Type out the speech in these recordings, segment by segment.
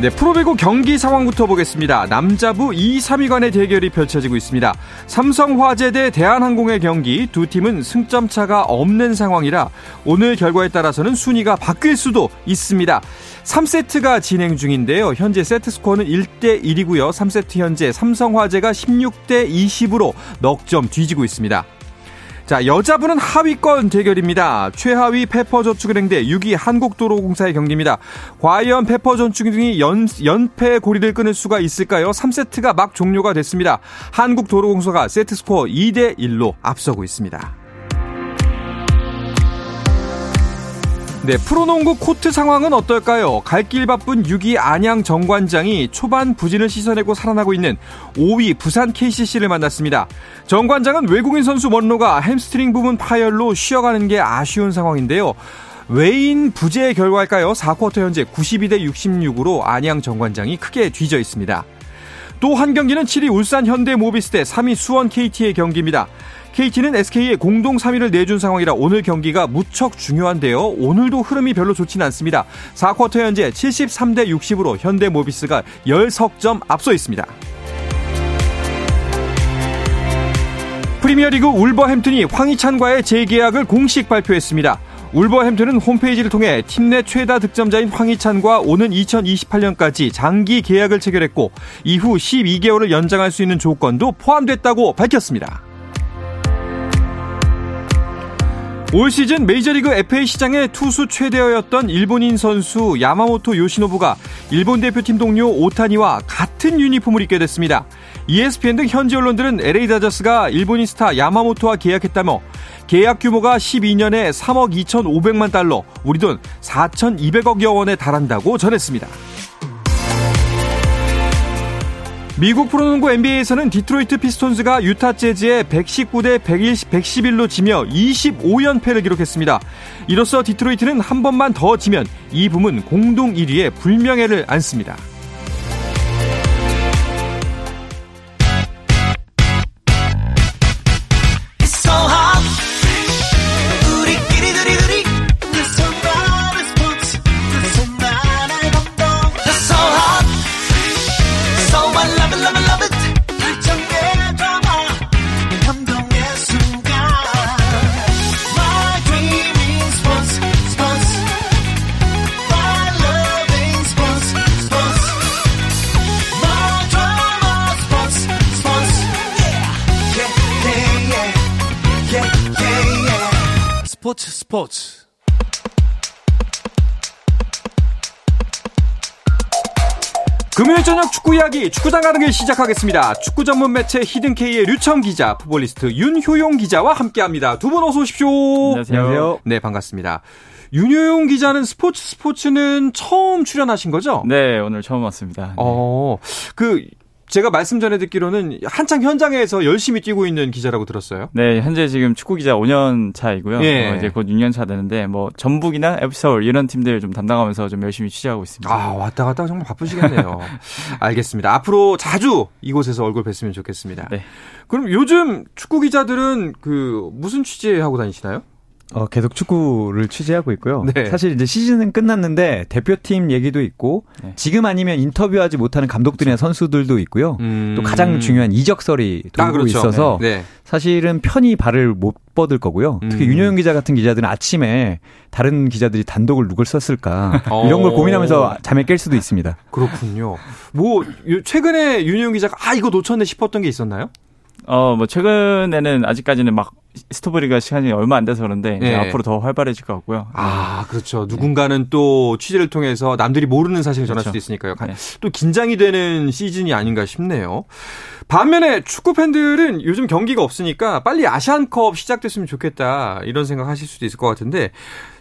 네, 프로배구 경기 상황부터 보겠습니다. 남자부 2, 3위 간의 대결이 펼쳐지고 있습니다. 삼성화재 대 대한항공의 경기 두 팀은 승점 차가 없는 상황이라 오늘 결과에 따라서는 순위가 바뀔 수도 있습니다. 3세트가 진행 중인데요. 현재 세트 스코어는 1대 1이고요. 3세트 현재 삼성화재가 16대 20으로 넉 점 뒤지고 있습니다. 자, 여자분은 하위권 대결입니다. 최하위 페퍼저축은행 대 6위 한국도로공사의 경기입니다. 과연 페퍼저축은행이 연, 연패 고리를 끊을 수가 있을까요? 3세트가 막 종료가 됐습니다. 한국도로공사가 세트스코어 2대 1로 앞서고 있습니다. 네, 프로농구 코트 상황은 어떨까요? 갈 길 바쁜 6위 안양 정관장이 초반 부진을 씻어내고 살아나고 있는 5위 부산 KCC를 만났습니다. 정관장은 외국인 선수 먼로가 햄스트링 부분 파열로 쉬어가는 게 아쉬운 상황인데요. 외인 부재의 결과일까요? 4쿼터 현재 92대 66으로 안양 정관장이 크게 뒤져 있습니다. 또 한 경기는 7위 울산 현대 모비스 대 3위 수원 KT의 경기입니다. KT는 SK에 공동 3위를 내준 상황이라 오늘 경기가 무척 중요한데요. 오늘도 흐름이 별로 좋지는 않습니다. 4쿼터 현재 73대 60으로 현대모비스가 10석점 앞서 있습니다. 프리미어리그 울버햄튼이 황희찬과의 재계약을 공식 발표했습니다. 울버햄튼은 홈페이지를 통해 팀 내 최다 득점자인 황희찬과 오는 2028년까지 장기 계약을 체결했고 이후 12개월을 연장할 수 있는 조건도 포함됐다고 밝혔습니다. 올 시즌 메이저리그 FA 시장의 투수 최대어였던 일본인 선수 야마모토 요시노부가 일본 대표팀 동료 오타니와 같은 유니폼을 입게 됐습니다. ESPN 등 현지 언론들은 LA 다저스가 일본인 스타 야마모토와 계약했다며 계약 규모가 12년에 3억 2,500만 달러, 우리 돈 4,200억여 원에 달한다고 전했습니다. 미국 프로농구 NBA에서는 디트로이트 피스톤즈가 유타 재즈에 119대 111로 지며 25연패를 기록했습니다. 이로써 디트로이트는 한 번만 더 지면 이 부문 공동 1위의 불명예를 안습니다. 금요일 저녁 축구 이야기 축구장 가는 길 시작하겠습니다. 축구 전문 매체 히든K의 류청 기자, 풋볼리스트 윤효용 기자와 함께합니다. 두 분 어서 오십시오. 안녕하세요. 네, 반갑습니다. 윤효용 기자는 스포츠 스포츠는 처음 출연하신 거죠? 네, 오늘 처음 왔습니다. 네. 어, 그 제가 말씀 전에 듣기로는 한창 현장에서 열심히 뛰고 있는 기자라고 들었어요. 네, 현재 지금 축구 기자 5년 차이고요. 예. 어, 이제 곧 6년 차 되는데 뭐 전북이나 FC 서울 이런 팀들 좀 담당하면서 좀 열심히 취재하고 있습니다. 아, 왔다 갔다 정말 바쁘시겠네요. 알겠습니다. 앞으로 자주 이곳에서 얼굴 뵀으면 좋겠습니다. 네. 그럼 요즘 축구 기자들은 그 무슨 취재하고 다니시나요? 어, 계속 축구를 취재하고 있고요. 네. 사실 이제 시즌은 끝났는데 대표팀 얘기도 있고 네. 지금 아니면 인터뷰하지 못하는 감독들이나 그렇죠. 선수들도 있고요. 음... 또 가장 중요한 이적설이 돌고 아, 그렇죠. 있어서 네. 네. 사실은 편히 발을 못 뻗을 거고요. 특히 음... 윤효영 기자 같은 기자들은 아침에 다른 기자들이 단독을 누굴 썼을까 이런 걸 어. 고민하면서 잠에 깰 수도 있습니다. 그렇군요. 뭐 최근에 윤효영 기자가 아 이거 놓쳤네 싶었던 게 있었나요? 어, 뭐, 최근에는 아직까지는 막 스토브리가 시간이 얼마 안 돼서 그런데 네. 앞으로 더 활발해질 것 같고요. 아, 그렇죠. 누군가는 또 취재를 통해서 남들이 모르는 사실을 전할 그렇죠. 수도 있으니까요. 네. 또 긴장이 되는 시즌이 아닌가 싶네요. 반면에 축구 팬들은 요즘 경기가 없으니까 빨리 아시안컵 시작됐으면 좋겠다 이런 생각하실 수도 있을 것 같은데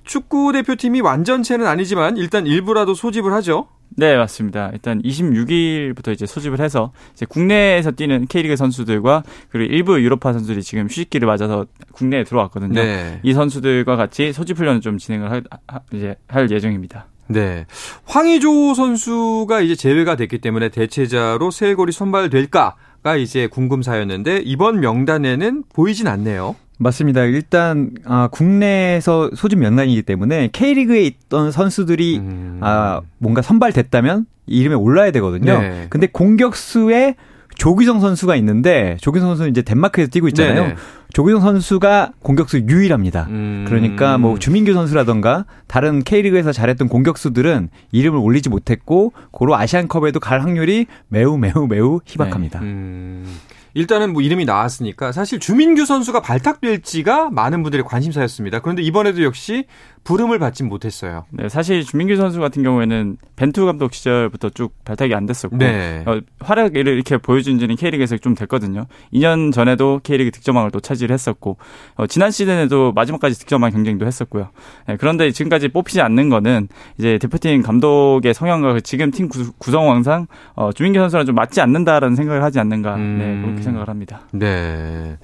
축구 대표팀이 완전체는 아니지만 일단 일부라도 소집을 하죠. 네, 맞습니다. 일단 26일부터 이제 소집을 해서 이제 국내에서 뛰는 K리그 선수들과 그리고 일부 유로파 선수들이 지금 휴식기를 맞아서 국내에 들어왔거든요. 네. 이 선수들과 같이 소집 훈련을 좀 진행을 하, 하, 이제 할 예정입니다. 네. 황의조 선수가 이제 제외가 됐기 때문에 대체자로 세골이 선발될까가 이제 궁금사였는데 이번 명단에는 보이진 않네요. 맞습니다. 일단 아, 국내에서 소집 명단이기 때문에 K리그에 있던 선수들이 음. 아, 뭔가 선발됐다면 이름에 올라야 되거든요. 네. 근데 공격수에 조기성 선수가 있는데 조기성 선수는 이제 덴마크에서 뛰고 있잖아요. 네네. 조기성 선수가 공격수 유일합니다. 음. 그러니까 뭐 주민규 선수라던가 다른 K리그에서 잘했던 공격수들은 이름을 올리지 못했고 고로 아시안컵에도 갈 확률이 매우 매우 매우 희박합니다. 네. 음. 일단은 뭐 이름이 나왔으니까 사실 주민규 선수가 발탁될지가 많은 분들의 관심사였습니다. 그런데 이번에도 역시 부름을 받진 못했어요. 네, 사실 주민규 선수 같은 경우에는 벤투 감독 시절부터 쭉 발탁이 안 됐었고 네. 어, 활약을 이렇게 보여준 지는 K리그에서 좀 됐거든요. 2년 전에도 K리그 득점왕을 또 차지를 했었고 어, 지난 시즌에도 마지막까지 득점왕 경쟁도 했었고요. 네, 그런데 지금까지 뽑히지 않는 거는 이제 대표팀 감독의 성향과 그 지금 팀 구, 성왕상 어, 주민규 선수랑 좀 맞지 않는다라는 생각을 하지 않는가 네, 음. 네, 그렇게 생각을 합니다. 네.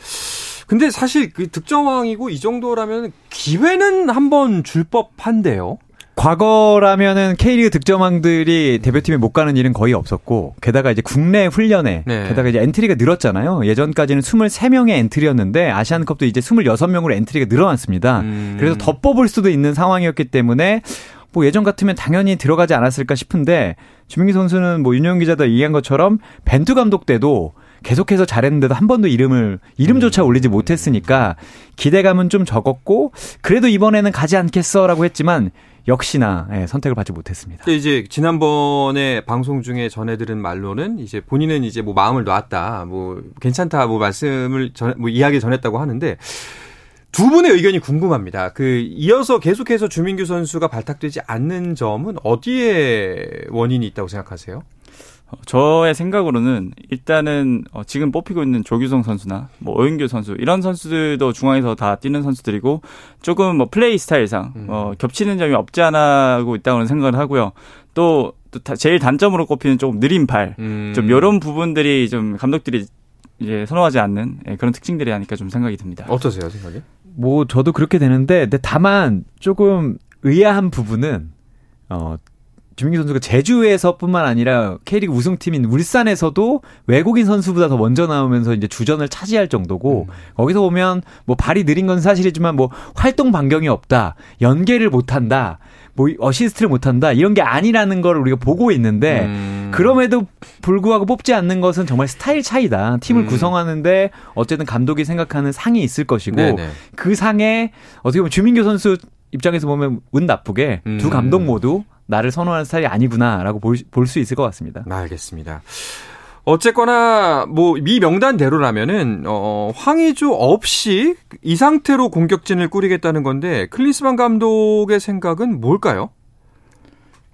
근데 사실 그 득점왕이고 이 정도라면 기회는 한번 줄 법한데요. 과거라면은 K리그 득점왕들이 대표팀에 못 가는 일은 거의 없었고 게다가 이제 국내 훈련에 네. 게다가 이제 엔트리가 늘었잖아요. 예전까지는 23명의 엔트리였는데 아시안컵도 이제 26명으로 엔트리가 늘어났습니다. 음. 그래서 더 뽑을 수도 있는 상황이었기 때문에 뭐 예전 같으면 당연히 들어가지 않았을까 싶은데 주민규 선수는 뭐 윤효용 기자도 얘기한 것처럼 벤투 감독 때도 계속해서 잘했는데도 한 번도 이름을 이름조차 음. 올리지 못했으니까 기대감은 좀 적었고 그래도 이번에는 가지 않겠어라고 했지만 역시나 예, 선택을 받지 못했습니다. 이제 지난번에 방송 중에 전해들은 말로는 이제 본인은 이제 뭐 마음을 놨다, 뭐 괜찮다, 뭐 말씀을 전, 뭐 이야기 전했다고 하는데 두 분의 의견이 궁금합니다. 그 이어서 계속해서 주민규 선수가 발탁되지 않는 점은 어디에 원인이 있다고 생각하세요? 어, 저의 생각으로는 일단은 어, 지금 뽑히고 있는 조규성 선수나 뭐 오윤규 선수 이런 선수들도 중앙에서 다 뛰는 선수들이고 조금 뭐 플레이 스타일상 음. 어, 겹치는 점이 없지 않아고 있다고 생각을 하고요. 또, 또 제일 단점으로 꼽히는 조금 느린 발, 음. 좀 이런 부분들이 좀 감독들이 이제 선호하지 않는 예, 그런 특징들이 아닐까 좀 생각이 듭니다. 어떠세요, 생각이? 뭐 저도 그렇게 되는데, 근데 다만 조금 의아한 부분은 어 주민규 선수가 제주에서뿐만 아니라 K리그 우승팀인 울산에서도 외국인 선수보다 더 먼저 나오면서 이제 주전을 차지할 정도고 음. 거기서 보면 뭐 발이 느린 건 사실이지만 뭐 활동 반경이 없다, 연계를 못 한다, 뭐 어시스트를 못 한다 이런 게 아니라는 걸 우리가 보고 있는데 음. 그럼에도 불구하고 뽑지 않는 것은 정말 스타일 차이다. 팀을 음. 구성하는데 어쨌든 감독이 생각하는 상이 있을 것이고 네네. 그 상에 어떻게 보면 주민규 선수 입장에서 보면 운 나쁘게 음. 두 감독 모두 나를 선호하는 스타일이 아니구나라고 볼 수 있을 것 같습니다. 알겠습니다. 어쨌거나 뭐 미 명단대로라면은 어 황의조 없이 이 상태로 공격진을 꾸리겠다는 건데 클린스만 감독의 생각은 뭘까요?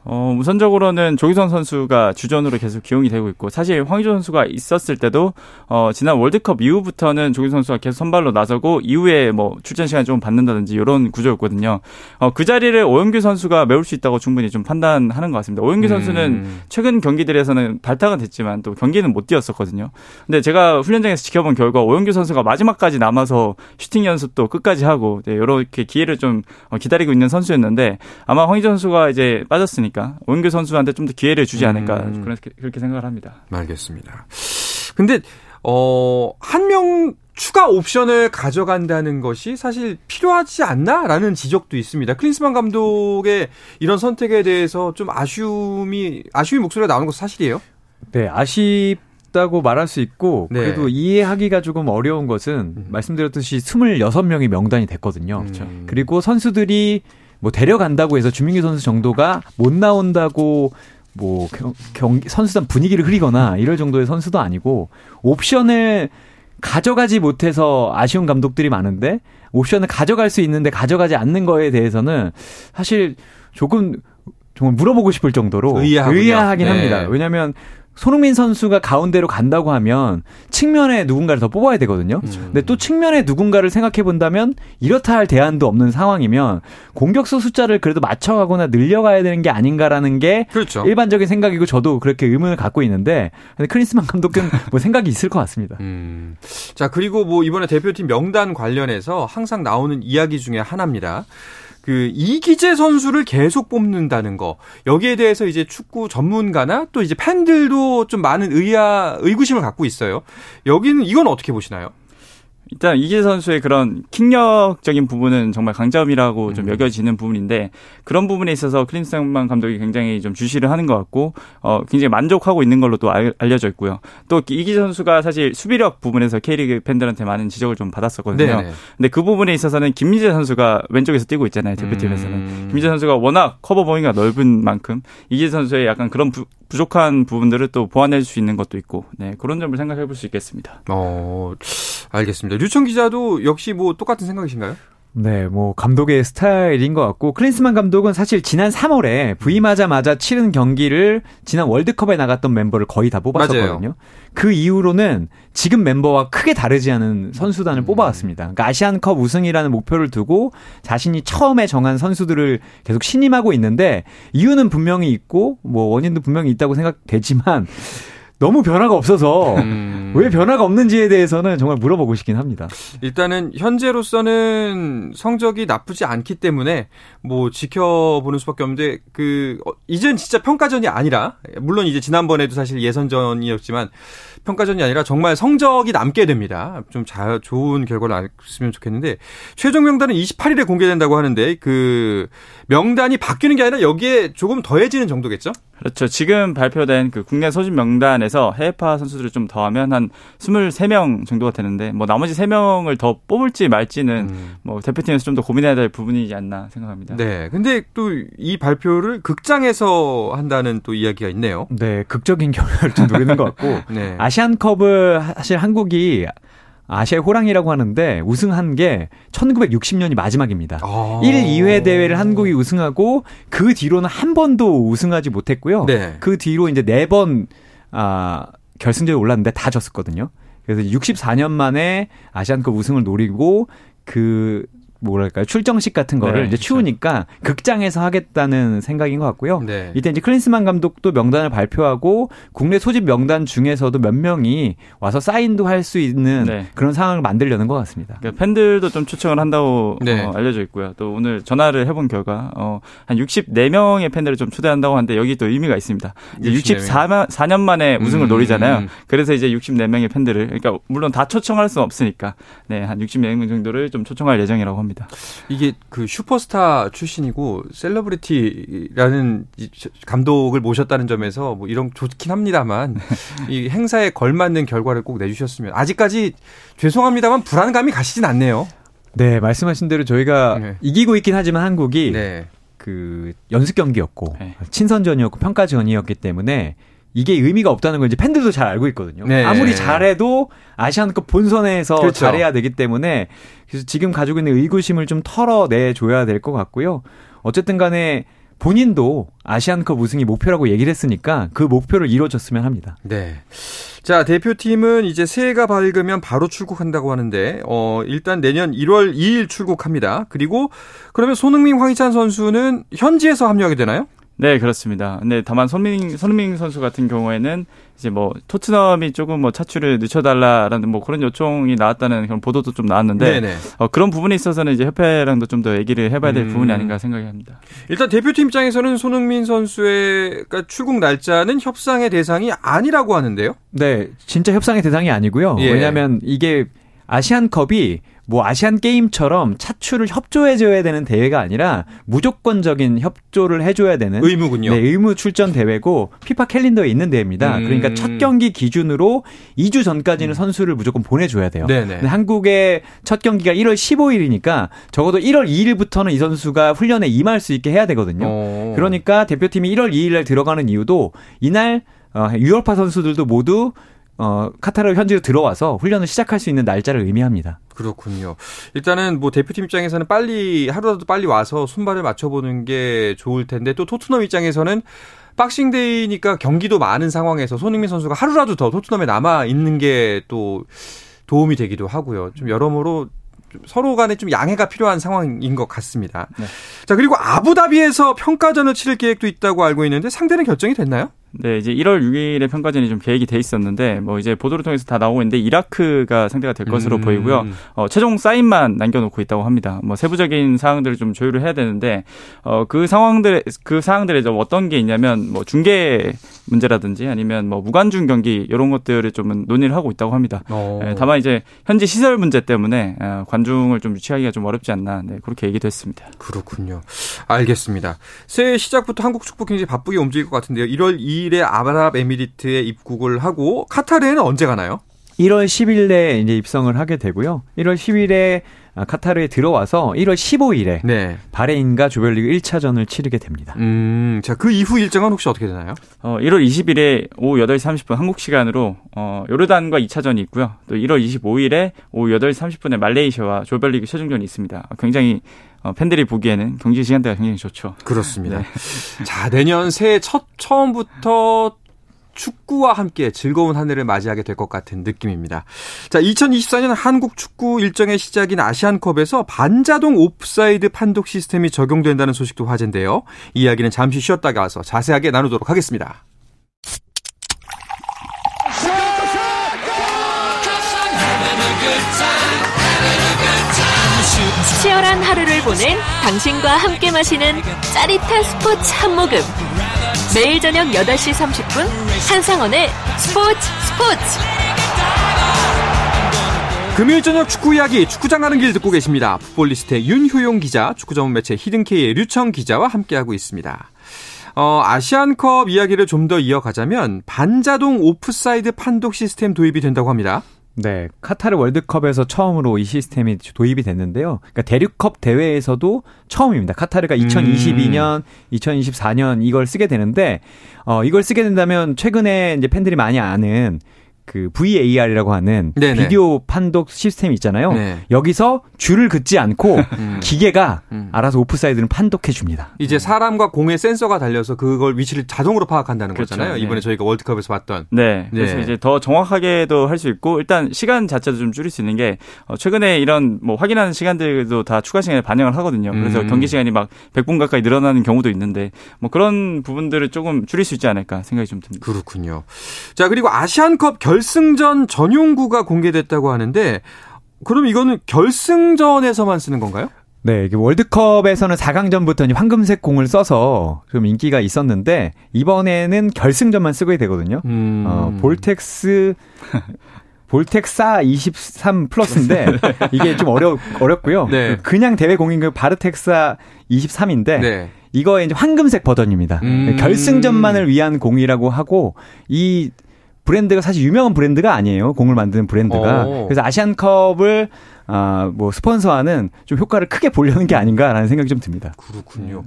어, 우선적으로는 조기성 선수가 주전으로 계속 기용이 되고 있고 사실 황희조 선수가 있었을 때도 어, 지난 월드컵 이후부터는 조기성 선수가 계속 선발로 나서고 이후에 뭐 출전 시간 좀 받는다든지 이런 구조였거든요. 어, 그 자리를 오영규 선수가 메울 수 있다고 충분히 좀 판단하는 것 같습니다. 오영규 음. 선수는 최근 경기들에서는 발탁은 됐지만 또 경기는 못 뛰었었거든요. 근데 제가 훈련장에서 지켜본 결과 오영규 선수가 마지막까지 남아서 슈팅 연습도 끝까지 하고 네, 이렇게 기회를 좀 어, 기다리고 있는 선수였는데 아마 황희조 선수가 이제 빠졌으니까 않으니까 오은규 선수한테 좀 더 기회를 주지 않을까 음. 그렇게, 그렇게 생각을 합니다. 알겠습니다. 근데 어, 한 명 추가 옵션을 가져간다는 것이 사실 필요하지 않나라는 지적도 있습니다. 클린스만 감독의 이런 선택에 대해서 좀 아쉬움이 아쉬움의 목소리가 나오는 것은 사실이에요? 네, 아쉽 다고 말할 수 있고 네. 그래도 이해하기가 조금 어려운 것은 음. 말씀드렸듯이 26명이 명단이 됐거든요. 음. 그리고 선수들이 뭐 데려간다고 해서 주민규 선수 정도가 못 나온다고 뭐 경, 선수단 분위기를 흐리거나 이럴 정도의 선수도 아니고 옵션을 가져가지 못해서 아쉬운 감독들이 많은데 옵션을 가져갈 수 있는데 가져가지 않는 거에 대해서는 사실 조금 정말 물어보고 싶을 정도로 의아하군요. 의아하긴 네. 합니다. 왜냐하면 손흥민 선수가 가운데로 간다고 하면 측면에 누군가를 더 뽑아야 되거든요. 그렇죠. 근데 또 측면에 누군가를 생각해 본다면 이렇다 할 대안도 없는 상황이면 공격수 숫자를 그래도 맞춰가거나 늘려가야 되는 게 아닌가라는 게 그렇죠. 일반적인 생각이고 저도 그렇게 의문을 갖고 있는데 크리스만 감독은 뭐 생각이 있을 것 같습니다. 음. 자 그리고 뭐 이번에 대표팀 명단 관련해서 항상 나오는 이야기 중에 하나입니다. 그 이기재 선수를 계속 뽑는다는 거 여기에 대해서 이제 축구 전문가나 또 이제 팬들도 좀 많은 의아 의구심을 갖고 있어요. 여기는 이건 어떻게 보시나요? 일단 이재 선수의 그런 킥력적인 부분은 정말 강점이라고 음. 좀 여겨지는 부분인데 그런 부분에 있어서 클린스만 감독이 굉장히 좀 주시를 하는 것 같고 어 굉장히 만족하고 있는 걸로 또 알, 려져 있고요. 또 이기재 선수가 사실 수비력 부분에서 K리그 팬들한테 많은 지적을 좀 받았었거든요. 네네. 근데 그 부분에 있어서는 김민재 선수가 왼쪽에서 뛰고 있잖아요. 대표팀에서는. 음. 김민재 선수가 워낙 커버 범위가 넓은 만큼 이기재 선수의 약간 그런 부, 부족한 부분들을 또 보완해 줄 수 있는 것도 있고 네, 그런 점을 생각해 볼 수 있겠습니다. 어, 알겠습니다. 류청 기자도 역시 뭐 똑같은 생각이신가요? 네, 뭐 감독의 스타일인 것 같고 클린스만 감독은 사실 지난 3월에 부임하자마자 치른 경기를 지난 월드컵에 나갔던 멤버를 거의 다 뽑았었거든요. 맞아요. 그 이후로는 지금 멤버와 크게 다르지 않은 선수단을 음. 뽑아왔습니다. 그러니까 아시안컵 우승이라는 목표를 두고 자신이 처음에 정한 선수들을 계속 신임하고 있는데 이유는 분명히 있고 뭐 원인도 분명히 있다고 생각되지만 너무 변화가 없어서 음. 왜 변화가 없는지에 대해서는 정말 물어보고 싶긴 합니다. 일단은 현재로서는 성적이 나쁘지 않기 때문에 뭐 지켜보는 수밖에 없는데 그 어, 이젠 진짜 평가전이 아니라 물론 이제 지난번에도 사실 예선전이었지만 평가전이 아니라 정말 성적이 남게 됩니다. 좀 자, 좋은 결과를 알았으면 좋겠는데 최종 명단은 28일에 공개된다고 하는데 그 명단이 바뀌는 게 아니라 여기에 조금 더해지는 정도겠죠? 그렇죠. 지금 발표된 그 국내 소집 명단에서 해외파 선수들을 좀 더하면 한 23명 정도가 되는데 뭐 나머지 3명을 더 뽑을지 말지는 음. 뭐 대표팀에서 좀 더 고민해야 될 부분이지 않나 생각합니다. 네. 근데 또 이 발표를 극장에서 한다는 또 이야기가 있네요. 네. 극적인 결과를 좀 노리는 것 같고 네. 아시안컵을 사실 한국이 아시아 호랑이라고 하는데 우승한 게 1960년이 마지막입니다. 아~ 1, 2회 대회를 한국이 우승하고 그 뒤로는 한 번도 우승하지 못했고요. 네. 그 뒤로 이제 네번 아, 결승전에 올랐는데 다 졌었거든요. 그래서 64년 만에 아시안컵 우승을 노리고 그 뭐랄까요 출정식 같은 거를 네, 이제 추우니까 그렇죠. 극장에서 하겠다는 생각인 것 같고요. 네. 이때 이제 클린스만 감독도 명단을 발표하고 국내 소집 명단 중에서도 몇 명이 와서 사인도 할 수 있는 네. 그런 상황을 만들려는 것 같습니다. 그러니까 팬들도 좀 초청을 한다고 네. 어, 알려져 있고요. 또 오늘 전화를 해본 결과 어, 한 64명의 팬들을 좀 초대한다고 하는데 여기 또 의미가 있습니다. 이제 64년 4년 만에 우승을 음, 노리잖아요. 음. 그래서 이제 64명의 팬들을 그러니까 물론 다 초청할 수는 없으니까 네, 한 64명 정도를 좀 초청할 예정이라고 합니다. 합니다. 이게 그 슈퍼스타 출신이고 셀러브리티라는 감독을 모셨다는 점에서 뭐 이런 좋긴 합니다만 이 행사에 걸맞는 결과를 꼭 내주셨으면 아직까지 죄송합니다만 불안감이 가시진 않네요. 네, 말씀하신 대로 저희가 네. 이기고 있긴 하지만 한국이 네. 그 연습 경기였고 네. 친선전이었고 평가전이었기 때문에 이게 의미가 없다는 걸 이제 팬들도 잘 알고 있거든요. 네. 아무리 잘해도 아시안컵 본선에서 그렇죠. 잘해야 되기 때문에 그래서 지금 가지고 있는 의구심을 좀 털어내 줘야 될 것 같고요. 어쨌든 간에 본인도 아시안컵 우승이 목표라고 얘기를 했으니까 그 목표를 이루어졌으면 합니다. 네. 자, 대표팀은 이제 새해가 밝으면 바로 출국한다고 하는데, 어, 일단 내년 1월 2일 출국합니다. 그리고 그러면 손흥민, 황희찬 선수는 현지에서 합류하게 되나요? 네, 그렇습니다. 근데 다만 손민 손흥민 선수 같은 경우에는 이제 뭐 토트넘이 조금 뭐 차출을 늦춰달라라는 뭐 그런 요청이 나왔다는 그런 보도도 좀 나왔는데 어, 그런 부분에 있어서는 이제 협회랑도 좀 더 얘기를 해봐야 될 음. 부분이 아닌가 생각이 합니다. 일단 대표팀 입장에서는 손흥민 선수의 그러니까 출국 날짜는 협상의 대상이 아니라고 하는데요. 네, 진짜 협상의 대상이 아니고요. 예. 왜냐하면 이게 아시안컵이 뭐 아시안 게임처럼 차출을 협조해줘야 되는 대회가 아니라 무조건적인 협조를 해줘야 되는 의무군요. 네, 의무 출전 대회고 피파 캘린더에 있는 대회입니다. 음. 그러니까 첫 경기 기준으로 2주 전까지는 음. 선수를 무조건 보내줘야 돼요. 네네. 근데 한국의 첫 경기가 1월 15일이니까 적어도 1월 2일부터는 이 선수가 훈련에 임할 수 있게 해야 되거든요. 오. 어. 그러니까 대표팀이 1월 2일에 들어가는 이유도 이날 어, 유럽파 선수들도 모두 어, 카타르 현지로 들어와서 훈련을 시작할 수 있는 날짜를 의미합니다. 그렇군요. 일단은 뭐 대표팀 입장에서는 빨리 하루라도 빨리 와서 순발을 맞춰보는 게 좋을 텐데 또 토트넘 입장에서는 박싱데이니까 경기도 많은 상황에서 손흥민 선수가 하루라도 더 토트넘에 남아 있는 게 또 도움이 되기도 하고요. 좀 여러모로 서로 간에 좀 양해가 필요한 상황인 것 같습니다. 네. 자, 그리고 아부다비에서 평가전을 치를 계획도 있다고 알고 있는데 상대는 결정이 됐나요? 네, 이제 1월 6일에 평가전이 좀 계획이 돼 있었는데 뭐 이제 보도를 통해서 다 나오고 있는데 이라크가 상대가 될 것으로 음. 보이고요. 어, 최종 사인만 남겨놓고 있다고 합니다. 뭐 세부적인 사항들을 좀 조율을 해야 되는데 어, 그 상황들 그 사항들에 좀 어떤 게 있냐면 뭐 중계 문제라든지 아니면 뭐 무관중 경기 이런 것들을 좀 논의를 하고 있다고 합니다. 네, 다만 이제 현지 시설 문제 때문에 어, 관중을 좀 유치하기가 좀 어렵지 않나 네, 그렇게 얘기도 했습니다. 그렇군요. 알겠습니다. 새해 시작부터 한국 축구 굉장히 바쁘게 움직일 것 같은데요. 1월 2 2일에 아랍에미리트에 입국을 하고 카타르에는 언제 가나요? 1월 10일에 이제 입성을 하게 되고요. 1월 10일에 카타르에 들어와서 1월 15일에 네. 바레인과 조별리그 1차전을 치르게 됩니다. 음, 자, 그 이후 일정은 혹시 어떻게 되나요? 어, 1월 20일에 오후 8시 30분 한국 시간으로 어, 요르단과 2차전이 있고요. 또 1월 25일에 오후 8시 30분에 말레이시아와 조별리그 최종전이 있습니다. 굉장히 어, 팬들이 보기에는 경기 시간대가 굉장히 좋죠. 그렇습니다. 네. 자, 내년 새해 첫 처음부터 축구와 함께 즐거운 한 해를 맞이하게 될 것 같은 느낌입니다. 자, 2024년 한국 축구 일정의 시작인 아시안컵에서 반자동 옵사이드 판독 시스템이 적용된다는 소식도 화제인데요. 이야기는 잠시 쉬었다가 와서 자세하게 나누도록 하겠습니다. 치열한 하루를 보낸 당신과 함께 마시는 짜릿한 스포츠 한 모금. 매일 저녁 8시 30분 한상원의 스포츠 스포츠. 금요일 저녁 축구 이야기 축구장 가는 길 듣고 계십니다. 풋볼리스트의 윤효용 기자, 축구 전문 매체 히든케이의 류청 기자와 함께하고 있습니다. 어, 아시안컵 이야기를 좀 더 이어가자면 반자동 오프사이드 판독 시스템 도입이 된다고 합니다. 네, 카타르 월드컵에서 처음으로 이 시스템이 도입이 됐는데요. 그러니까 대륙컵 대회에서도 처음입니다. 카타르가 2022년, 음. 2024년 이걸 쓰게 되는데 어 이걸 쓰게 된다면 최근에 이제 팬들이 많이 아는 그 VAR이라고 하는 네네. 비디오 판독 시스템이 있잖아요. 네. 여기서 줄을 긋지 않고 음. 기계가 음. 알아서 오프사이드를 판독해 줍니다. 이제 사람과 공에 센서가 달려서 그걸 위치를 자동으로 파악한다는 그렇죠. 거잖아요. 이번에 네. 저희가 월드컵에서 봤던. 네. 그래서 네. 이제 더 정확하게도 할 수 있고 일단 시간 자체도 좀 줄일 수 있는 게 어, 최근에 이런 뭐 확인하는 시간들도 다 추가 시간에 반영을 하거든요. 그래서 음. 경기 시간이 막 100분 가까이 늘어나는 경우도 있는데 뭐 그런 부분들을 조금 줄일 수 있지 않을까 생각이 좀 듭니다. 그렇군요. 자, 그리고 아시안컵 결 결승전 전용구가 공개됐다고 하는데 그럼 이거는 결승전에서만 쓰는 건가요? 네, 월드컵에서는 4강전부터 황금색 공을 써서 좀 인기가 있었는데 이번에는 결승전만 쓰게 되거든요. 음. 어, 볼텍스 볼텍사 23 플러스인데 이게 좀 어려 어렵고요. 네. 그냥 대회 공인 그 바르텍사 23인데 네. 이거 이제 황금색 버전입니다. 음. 결승전만을 위한 공이라고 하고 이 브랜드가 사실 유명한 브랜드가 아니에요. 공을 만드는 브랜드가. 오. 어. 그래서 아시안컵을 아, 뭐 스폰서하는 좀 효과를 크게 보려는 게 아닌가라는 생각이 좀 듭니다. 그렇군요.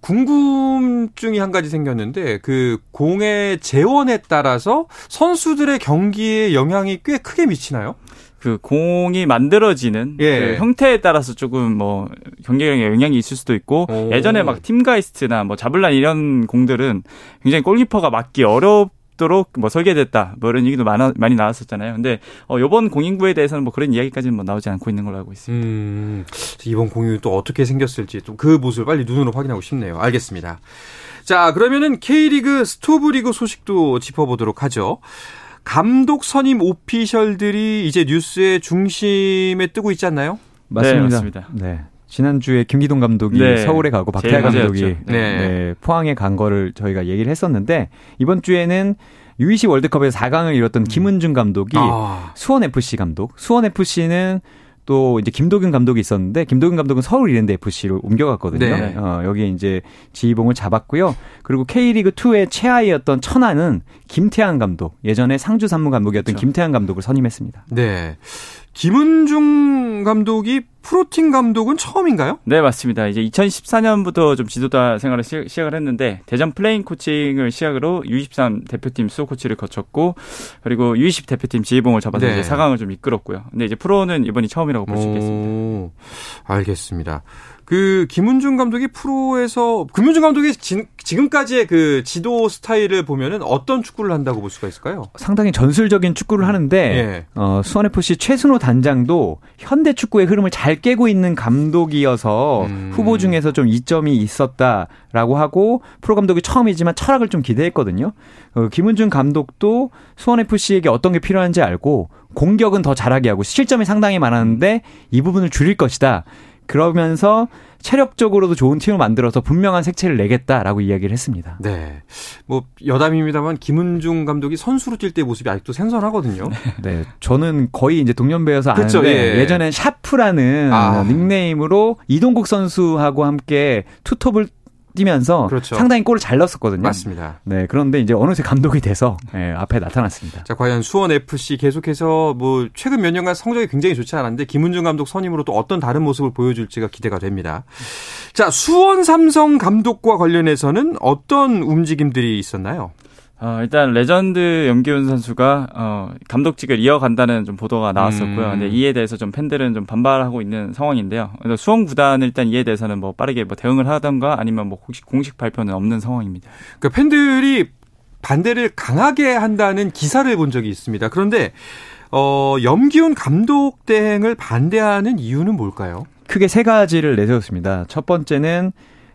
궁금증이 한 가지 생겼는데 그 공의 재원에 따라서 선수들의 경기에 영향이 꽤 크게 미치나요? 그 공이 만들어지는 예. 그 형태에 따라서 조금 뭐 경기력에 영향이 있을 수도 있고 오. 예전에 막 팀가이스트나 뭐 자블란 이런 공들은 굉장히 골키퍼가 맞기 어렵 있도록 뭐 설계됐다 뭐 이런 얘기도 많아, 많이 나왔었잖아요. 근데 어, 이번 공인구에 대해서는 뭐 그런 이야기까지는 뭐 나오지 않고 있는 걸로 알고 있습니다. 음, 이번 공인구 또 어떻게 생겼을지 또그 모습을 빨리 눈으로 확인하고 싶네요. 알겠습니다. 자 그러면은 K리그 스토브리그 소식도 짚어보도록 하죠. 감독 선임 오피셜들이 이제 뉴스의 중심에 뜨고 있지 않나요? 맞습니다. 네, 맞습니다. 네. 지난주에 김기동 감독이 네. 서울에 가고 박태하 감독이 네. 네, 포항에 간 거를 저희가 얘기를 했었는데 이번 주에는 UEC 월드컵에서 4강을 이뤘던 음. 김은중 감독이 아. 수원 FC 감독. 수원 FC는 또 이제 김도균 감독이 있었는데 김도균 감독은 서울 이랜드 FC로 옮겨갔거든요. 네. 어, 여기 이제 지휘봉을 잡았고요. 그리고 K리그 2의 최하위였던 천안은 김태환 감독, 예전에 상주 상무 감독이었던 그렇죠. 김태환 감독을 선임했습니다. 네. 김은중 감독이 프로팀 감독은 처음인가요? 네, 맞습니다. 이제 2014년부터 좀 지도자 생활을 시, 작을 했는데 대전 플레잉 코치를 시작으로 U23 대표팀 수석 코치를 거쳤고 그리고 U20 대표팀 지휘봉을 잡아서 네. 이제 4강을 좀 이끌었고요. 근데 이제 프로는 이번이 처음이라고 볼 수 있겠습니다. 알겠습니다. 그 김은중 감독이 프로에서 김은중 감독이 지, 지금까지의 그 지도 스타일을 보면은 어떤 축구를 한다고 볼 수가 있을까요? 상당히 전술적인 축구를 하는데 예. 어, 수원 FC 최순호 단장도 현대 축구의 흐름을 잘 깨고 있는 감독이어서 음. 후보 중에서 좀 이점이 있었다라고 하고 프로 감독이 처음이지만 철학을 좀 기대했거든요. 어, 김은중 감독도 수원 FC에게 어떤 게 필요한지 알고 공격은 더 잘하게 하고 실점이 상당히 많았는데 이 부분을 줄일 것이다. 그러면서 체력적으로도 좋은 팀을 만들어서 분명한 색채를 내겠다라고 이야기를 했습니다. 네. 뭐 여담입니다만 김은중 감독이 선수로 뛸 때 모습이 아직도 생선하거든요. 네. 저는 거의 이제 동년배여서 그렇죠. 아는데 예. 예전에 샤프라는 아. 닉네임으로 이동국 선수하고 함께 투톱을 뛰면서 그렇죠. 상당히 골을 잘 넣었었거든요. 맞습니다. 네, 그런데 이제 어느새 감독이 돼서 네, 앞에 나타났습니다. 자, 과연 수원 FC 계속해서 뭐 최근 몇 년간 성적이 굉장히 좋지 않았는데 김은중 감독 선임으로 또 어떤 다른 모습을 보여줄지가 기대가 됩니다. 자, 수원 삼성 감독과 관련해서는 어떤 움직임들이 있었나요? 어, 일단 레전드 염기훈 선수가 어, 감독직을 이어간다는 좀 보도가 나왔었고요. 음. 근데 이에 대해서 좀 팬들은 좀 반발하고 있는 상황인데요. 그래서 수원 구단은 일단 이에 대해서는 뭐 빠르게 뭐 대응을 하던가 아니면 뭐 공식, 공식 발표는 없는 상황입니다. 그러니까 팬들이 반대를 강하게 한다는 기사를 본 적이 있습니다. 그런데 어, 염기훈 감독 대행을 반대하는 이유는 뭘까요? 크게 세 가지를 내세웠습니다. 첫 번째는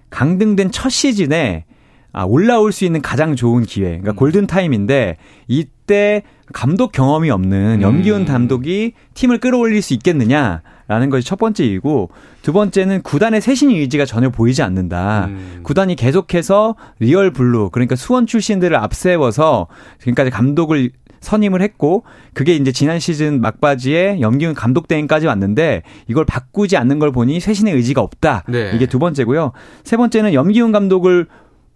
강등된 첫 시즌에 아, 올라올 수 있는 가장 좋은 기회. 그러니까 음. 골든 타임인데 이때 감독 경험이 없는 염기훈 음. 감독이 팀을 끌어올릴 수 있겠느냐? 라는 것이 첫 번째 이유고 두 번째는 구단의 쇄신 의지가 전혀 보이지 않는다. 음. 구단이 계속해서 Real Blue 그러니까 수원 출신들을 앞세워서 지금까지 감독을 선임을 했고 그게 이제 지난 시즌 막바지에 염기훈 감독 대행까지 왔는데 이걸 바꾸지 않는 걸 보니 쇄신의 의지가 없다. 네. 이게 두 번째고요. 세 번째는 염기훈 감독을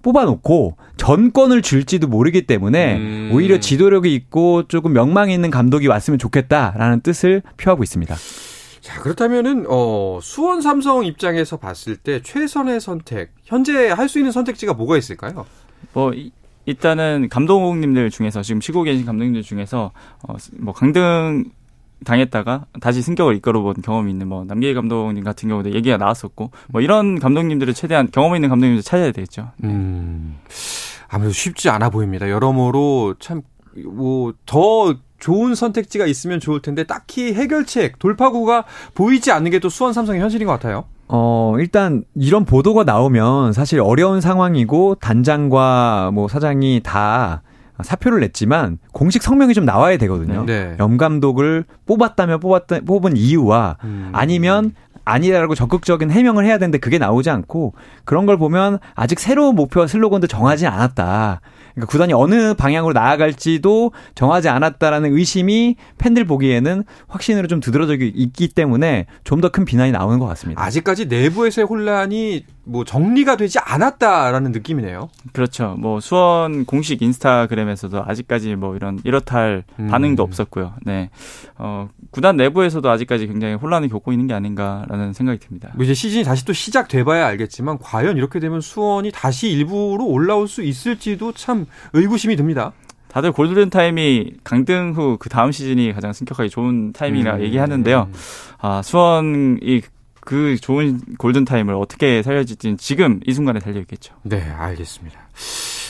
뽑아놓고 전권을 줄지도 모르기 때문에 음. 오히려 지도력이 있고 조금 명망이 있는 감독이 왔으면 좋겠다라는 뜻을 표하고 있습니다. 자, 그렇다면은, 어, 수원 삼성 입장에서 봤을 때 최선의 선택, 현재 할 수 있는 선택지가 뭐가 있을까요? 뭐, 일단은 감독님들 중에서 지금 쉬고 계신 감독님들 중에서 어, 뭐 강등 당했다가 다시 승격을 이끌어본 경험이 있는 뭐 남길 감독님 같은 경우도 얘기가 나왔었고 뭐 이런 감독님들을 최대한 경험 있는 감독님들 찾아야 되겠죠. 음. 아무래도 쉽지 않아 보입니다. 여러모로 참 뭐 더 좋은 선택지가 있으면 좋을 텐데 딱히 해결책, 돌파구가 보이지 않는 게 또 수원 삼성의 현실인 것 같아요. 어, 일단 이런 보도가 나오면 사실 어려운 상황이고 단장과 뭐 사장이 다 사표를 냈지만 공식 성명이 좀 나와야 되거든요. 네. 염 감독을 뽑았다면 뽑았다 뽑은 이유와 음. 아니면 아니라고 적극적인 해명을 해야 되는데 그게 나오지 않고 그런 걸 보면 아직 새로운 목표와 슬로건도 정하지 않았다. 그러니까 구단이 어느 방향으로 나아갈지도 정하지 않았다라는 의심이 팬들 보기에는 확신으로 좀 두드러져 있기 때문에 좀 더 큰 비난이 나오는 것 같습니다. 아직까지 내부에서의 혼란이 뭐 정리가 되지 않았다라는 느낌이네요. 그렇죠. 뭐 수원 공식 인스타그램에서도 아직까지 뭐 이런 이렇다 할 음. 반응도 없었고요. 네. 어, 구단 내부에서도 아직까지 굉장히 혼란을 겪고 있는 게 아닌가라는 생각이 듭니다. 뭐 이제 시즌이 다시 또 시작돼 봐야 알겠지만 과연 이렇게 되면 수원이 다시 일부로 올라올 수 있을지도 참 의구심이 듭니다. 다들 골든 타임이 강등 후 그 다음 시즌이 가장 승격하기 좋은 타이밍이라 음. 얘기하는데요. 아, 수원이 그 좋은 골든 타임을 어떻게 살려질지는 지금 이 순간에 달려 있겠죠. 네, 알겠습니다.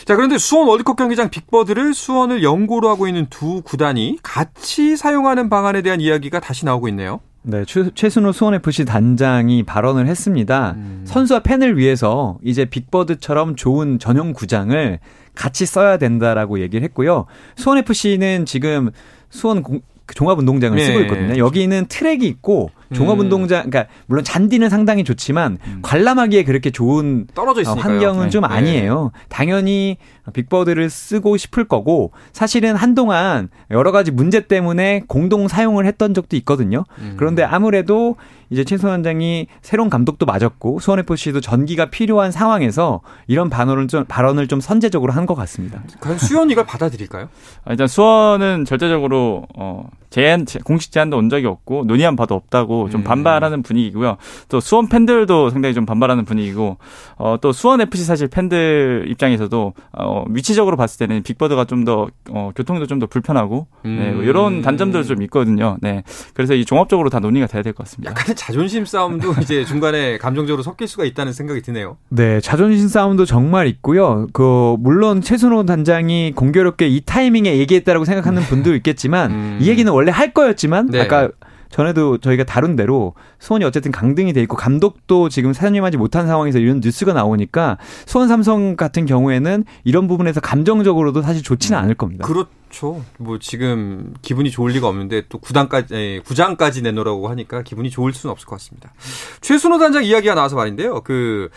자, 그런데 수원 월드컵 경기장 빅버드를 수원을 연고로 하고 있는 두 구단이 같이 사용하는 방안에 대한 이야기가 다시 나오고 있네요. 네, 최, 순호 수원FC 단장이 발언을 했습니다. 음. 선수와 팬을 위해서 이제 빅버드처럼 좋은 전용 구장을 같이 써야 된다라고 얘기를 했고요. 수원FC는 지금 수원 공, 종합운동장을 네. 쓰고 있거든요. 여기는 트랙이 있고 종합운동장, 그러니까 물론 잔디는 상당히 좋지만 음. 관람하기에 그렇게 좋은 떨어져 있으니까요. 환경은 네. 좀 아니에요. 네. 당연히 빅버드를 쓰고 싶을 거고 사실은 한동안 여러 가지 문제 때문에 공동 사용을 했던 적도 있거든요. 음. 그런데 아무래도 이제 최소 원장이 새로운 감독도 맞았고 수원 FC도 전기가 필요한 상황에서 이런 발언을 좀 발언을 좀 선제적으로 한 것 같습니다. 과연 수원 이걸 받아들일까요? 아, 일단 수원은 절대적으로 어 제한 공식 제한도 온 적이 없고 논의한 바도 없다고 있다고 좀 음. 반발하는 분위기고요. 또 수원 팬들도 상당히 좀 반발하는 분위기고 어, 또 수원 FC 사실 팬들 입장에서도 어, 위치적으로 봤을 때는 빅버드가 좀더 어, 교통도 좀 더 불편하고 네, 뭐 이런 단점들 좀 있거든요. 네. 그래서 이 종합적으로 다 논의가 돼야 될 것 같습니다. 약간의 자존심 싸움도 이제 중간에 감정적으로 섞일 수가 있다는 생각이 드네요. 네, 자존심 싸움도 정말 있고요. 그 물론 최순호 단장이 공교롭게 이 타이밍에 얘기했다라고 생각하는 네. 분도 있겠지만 음. 이 얘기는 원래 할 거였지만 네. 아까 전에도 저희가 다룬 대로 수원이 어쨌든 강등이 돼 있고 감독도 지금 사장님하지 못한 상황에서 이런 뉴스가 나오니까 수원 삼성 같은 경우에는 이런 부분에서 감정적으로도 사실 좋지는 음. 않을 겁니다. 그렇죠. 뭐 지금 기분이 좋을 리가 없는데 또 구단까지 구장까지 내놓으라고 하니까 기분이 좋을 수는 없을 것 같습니다. 최순호 단장 이야기가 나와서 말인데요. 그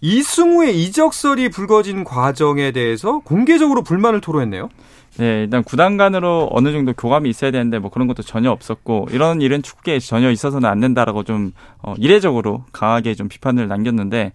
이승우의 이적설이 불거진 과정에 대해서 공개적으로 불만을 토로했네요. 네, 일단 구단 간으로 어느 정도 교감이 있어야 되는데 뭐 그런 것도 전혀 없었고 이런 일은 축구계에 전혀 있어서는 안 된다라고 좀 어, 이례적으로 강하게 좀 비판을 남겼는데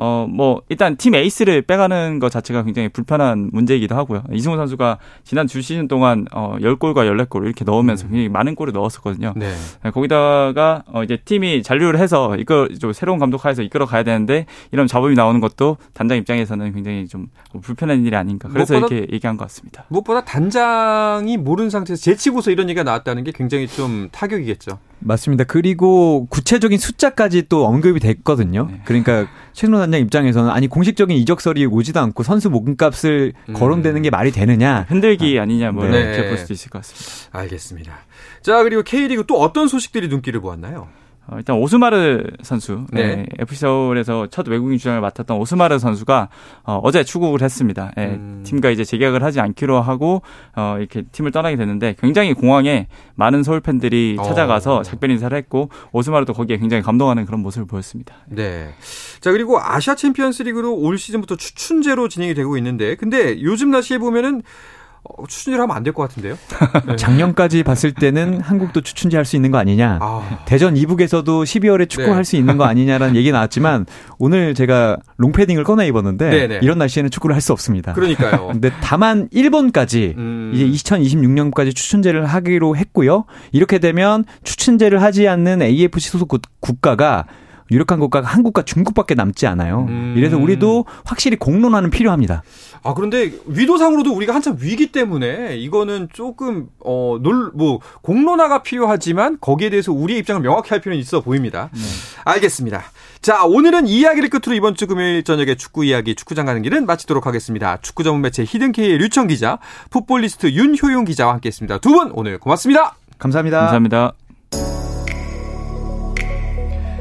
어, 뭐, 일단 팀 에이스를 빼가는 것 자체가 굉장히 불편한 문제이기도 하고요. 이승우 선수가 지난 두 시즌 동안 어, 10골과 14골 이렇게 넣으면서 음. 굉장히 많은 골을 넣었었거든요. 네. 네. 거기다가 어, 이제 팀이 잔류를 해서 이거 좀 새로운 감독 하에서 이끌어 가야 되는데 이런 잡음이 나오는 것도 단장 입장에서는 굉장히 좀 불편한 일이 아닌가. 그래서 무엇보다, 이렇게 얘기한 것 같습니다. 무엇보다 단장이 모르는 상태에서 제치고서 이런 얘기가 나왔다는 게 굉장히 좀 타격이겠죠. 맞습니다. 그리고 구체적인 숫자까지 또 언급이 됐거든요. 네. 그러니까 최근호 단장 입장에서는 아니 공식적인 이적설이 오지도 않고 선수 목금값을 음. 거론되는 게 말이 되느냐 흔들기 아, 니냐 뭐 네. 이렇게 볼 수도 있을 것 같습니다. 알겠습니다. 자 그리고 K리그 또 어떤 소식들이 눈길을 보았나요? 어, 일단 오스마르 선수, 네. 네. FC 서울에서 첫 외국인 주장을 맡았던 오스마르 선수가 어, 제 출국을 했습니다. 네, 음. 팀과 이제 재계약을 하지 않기로 하고 어, 이렇게 팀을 떠나게 됐는데 굉장히 공항에 많은 서울 팬들이 어. 찾아가서 어. 작별 인사를 했고 오스마르도 거기에 굉장히 감동하는 그런 모습을 보였습니다. 네. 자 그리고 아시아 챔피언스리그도 올 시즌부터 추춘제로 진행이 되고 있는데 근데 요즘 날씨에 보면은 어, 추춘제를 하면 안 될 것 같은데요? 네. 작년까지 봤을 때는 한국도 추춘제 할 수 있는 거 아니냐. 아. 대전 이북에서도 12월에 축구 네. 할수 있는 거 아니냐라는 얘기 나왔지만 오늘 제가 롱패딩을 꺼내 입었는데 네네. 네. 이런 날씨에는 축구를 할 수 없습니다. 그러니까요. 근데 다만 일본까지 음. 이제 2026년까지 추춘제를 하기로 했고요. 이렇게 되면 추춘제를 하지 않는 AFC 소속 국가가 유력한 국가가 한국과 중국밖에 남지 않아요. 음. 이래서 우리도 확실히 공론화는 필요합니다. 아 그런데 위도상으로도 우리가 한참 위기 때문에 이거는 조금 어놀뭐 공론화가 필요하지만 거기에 대해서 우리의 입장을 명확히 할 필요는 있어 보입니다. 네. 알겠습니다. 자 오늘은 이 이야기를 끝으로 이번 주 금요일 저녁에 축구 이야기 축구장 가는 길은 마치도록 하겠습니다. 축구 전문 매체 히든케이의 류청 기자, 풋볼리스트 윤효용 기자와 함께했습니다. 두 분 오늘 고맙습니다. 감사합니다. 감사합니다.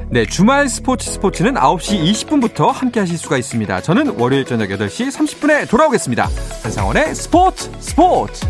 네, 주말 스포츠 스포츠는 9시 20분부터 함께 하실 수가 있습니다. 저는 월요일 저녁 8시 30분에 돌아오겠습니다. 한상원의 스포츠 스포츠!